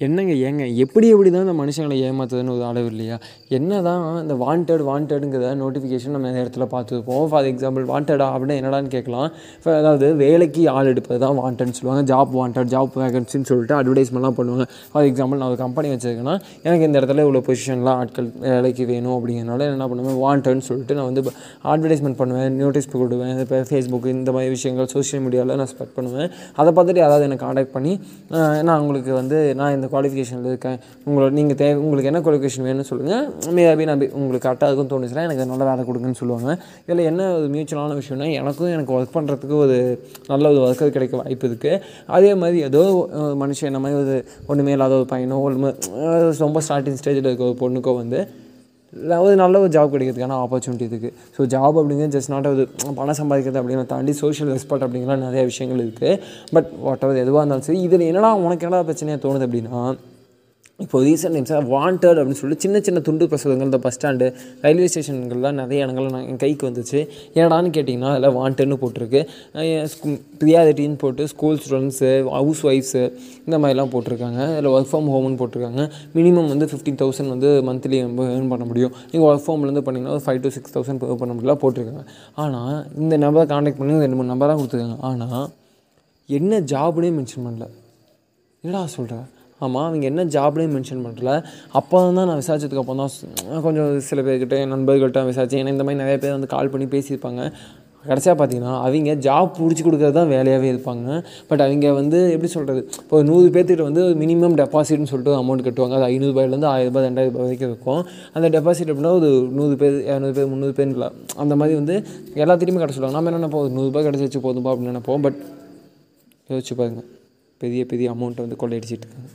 என்னங்க ஏங்க? எப்படி எப்படி தான் இந்த மனுஷங்களை ஏமாற்றுதுன்னு ஒரு அளவு இல்லையா? என்ன தான் இந்த வாண்டட் வாண்டடுங்கிற நோட்டிஃபிகேஷன் நம்ம இந்த இடத்துல பார்த்துருப்போம் ஃபார் எக்ஸாம்பிள் வாண்டடா அப்படின்னா என்னடான்னு கேட்கலாம். இப்போ அதாவது வேலைக்கு ஆள் எடுப்பது தான் வாண்டட்னு சொல்லுவாங்க. ஜாப் வாண்டட் ஜாப் வேகன்சின்னு சொல்லிட்டு அட்வர்டைஸ்மெண்ட்லாம் பண்ணுவாங்க. ஃபார் எக்ஸாம்பிள் நான் ஒரு கம்பெனி வச்சிருக்கேன்னா எனக்கு இந்த இடத்துல இவ்வளோ பொசிஷன்லாம் ஆட்கள் வேலைக்கு வேணும் அப்படிங்கிறனால என்ன பண்ணுவேன்? வாண்டட்னு சொல்லிட்டு நான் வந்து அட்வர்டைஸ்மெண்ட் பண்ணுவேன் நோட்டீஸ் போடுவேன். இப்போ ஃபேஸ்புக் இந்த மாதிரி விஷயங்கள் சோஷியல் மீடியாவில் நான் ஸ்ப்ரெட் பண்ணுவேன். அதை பார்த்துட்டு யாராவது எனக்கு காண்டாக்ட் பண்ணி நான் உங்களுக்கு வந்து நான் இந்த குவாலிஃபிகேஷனில் இருக்கேன். உங்களோட நீங்கள் தேவை உங்களுக்கு என்ன குவாலிஃபிகேஷன் வேணும்னு சொல்லுங்கள் மேபி நான் உங்களுக்கு கரெக்டாக இருக்கும் தோணுச்சுன்னா எனக்கு நல்ல வேலை கொடுங்கன்னு சொல்லுவாங்க. இதில் என்ன ஒரு மியூச்சுவலான விஷயம்னா எனக்கும் எனக்கு ஒர்க் பண்ணுறதுக்கு ஒரு நல்ல ஒரு ஒர்க்கர் கிடைக்க வாய்ப்பு இருக்குது அதே மாதிரி ஏதோ ஒரு மனுஷன் என்ன மாதிரி ஒரு ஒன்றுமே இல்லாத ஒரு பையனோ ஒன்று ரொம்ப ஸ்டார்டிங் ஸ்டேஜில் இருக்க ஒரு பொண்ணுக்கோ வந்து ஒரு நல்ல ஒரு ஜாப் கிடைக்கிறதுக்கான ஆப்பர்ச்சுனிட்டி இருக்குது ஸோ ஜாப் அப்படிங்கிறது ஜஸ்ட் நாட் ஒரு பணம் சம்பாதிக்கிறது அப்படிங்கிற தாண்டி சோஷியல் ரெஸ்பெக்ட் அப்படிங்கிற நிறைய விஷயங்கள் இருக்குது பட் வாட் எவர் எதுவாக இருந்தாலும் சரி இதில் என்னடா உனக்கு என்னடா பிரச்சனையாக தோணுது அப்படின்னா இப்போ ரீசெண்ட் டைம்ஸாக வாண்டட் அப்படின்னு சொல்லிட்டு சின்ன சின்ன துண்டு பிரசுரங்கள் இந்த பஸ் ஸ்டாண்டு ரயில்வே ஸ்டேஷன்கள்லாம் நிறைய இடங்கள் நான் என் கைக்கு வந்துச்சு. ஏடான்னு கேட்டிங்கன்னா அதில் வாண்டட்னு போட்டிருக்கு. ப்ரியாரிட்டின்னு போட்டு ஸ்கூல் ஸ்டூடெண்ட்ஸு ஹவுஸ் ஒய்ஃப்ஸு இந்த மாதிரிலாம் போட்டிருக்காங்க. அதில் ஒர்க் ஃப்ரம் ஹோம்னு போட்டிருக்காங்க. மினிமம் வந்து ஃபிஃப்டீன் தௌசண்ட் வந்து மந்த்லி நம்ம ஏர்ன் பண்ண முடியும். நீங்கள் ஒர்க் ஃப்ரம்லேருந்து பண்ணிங்கன்னா ஒரு five to six thousand pay பண்ண முடியல போட்டிருக்காங்க. ஆனால் இந்த நம்பரை காண்டாக்ட் பண்ணி ரெண்டு மூணு நம்பர் தான் கொடுத்துருக்காங்க. ஆனால் என்ன ஜாப்னே மென்ஷன் பண்ணல. என்னடா சொல்கிறேன் ஆமாம் அவங்க என்ன ஜாப்லேயும் மென்ஷன் பண்ணல. அப்போ தான் நான் விசாரிச்சதுக்கு அப்புறம் தான் கொஞ்சம் சில பேர்கிட்ட என் நண்பர்கள்ட்ட விசாரிச்சேன். ஏன்னா இந்த மாதிரி நிறைய பேர் வந்து கால் பண்ணி பேசியிருப்பாங்க. கடைசியாக பார்த்தீங்கன்னா அவங்க ஜாப் பிடிச்சி கொடுக்குறது தான் வேலையாகவே இருப்பாங்க. பட் அவங்க வந்து எப்படி சொல்கிறது இப்போ ஒரு நூறு பேர்த்துக்கிட்ட வந்து மினிமம் டெபாசிட்னு சொல்லிட்டு அமௌண்ட் கட்டுவாங்க. அது ஐநூறுபாயிலேருந்து ஆயிரம் ரூபாய் ரெண்டாயிரம் ரூபாய் வரைக்கும் இருக்கும். அந்த டெபாசிட் அப்படின்னா ஒரு நூறு பேர் இரநூறு பேர் முந்நூறு பேர் அந்த மாதிரி வந்து எல்லாத்திலையுமே கட்ட சொல்லுவாங்க. நம்ம என்ன நினைப்போம்? ஒரு நூறுரூபா கிடச்சி வச்சு போதும்பா அப்படின்னு நினைப்போம். பட் யோசிச்சு பாருங்கள் பெரிய பெரிய அமௌண்ட்டை வந்து கொள்ளையடிச்சிட்டு இருக்காங்க.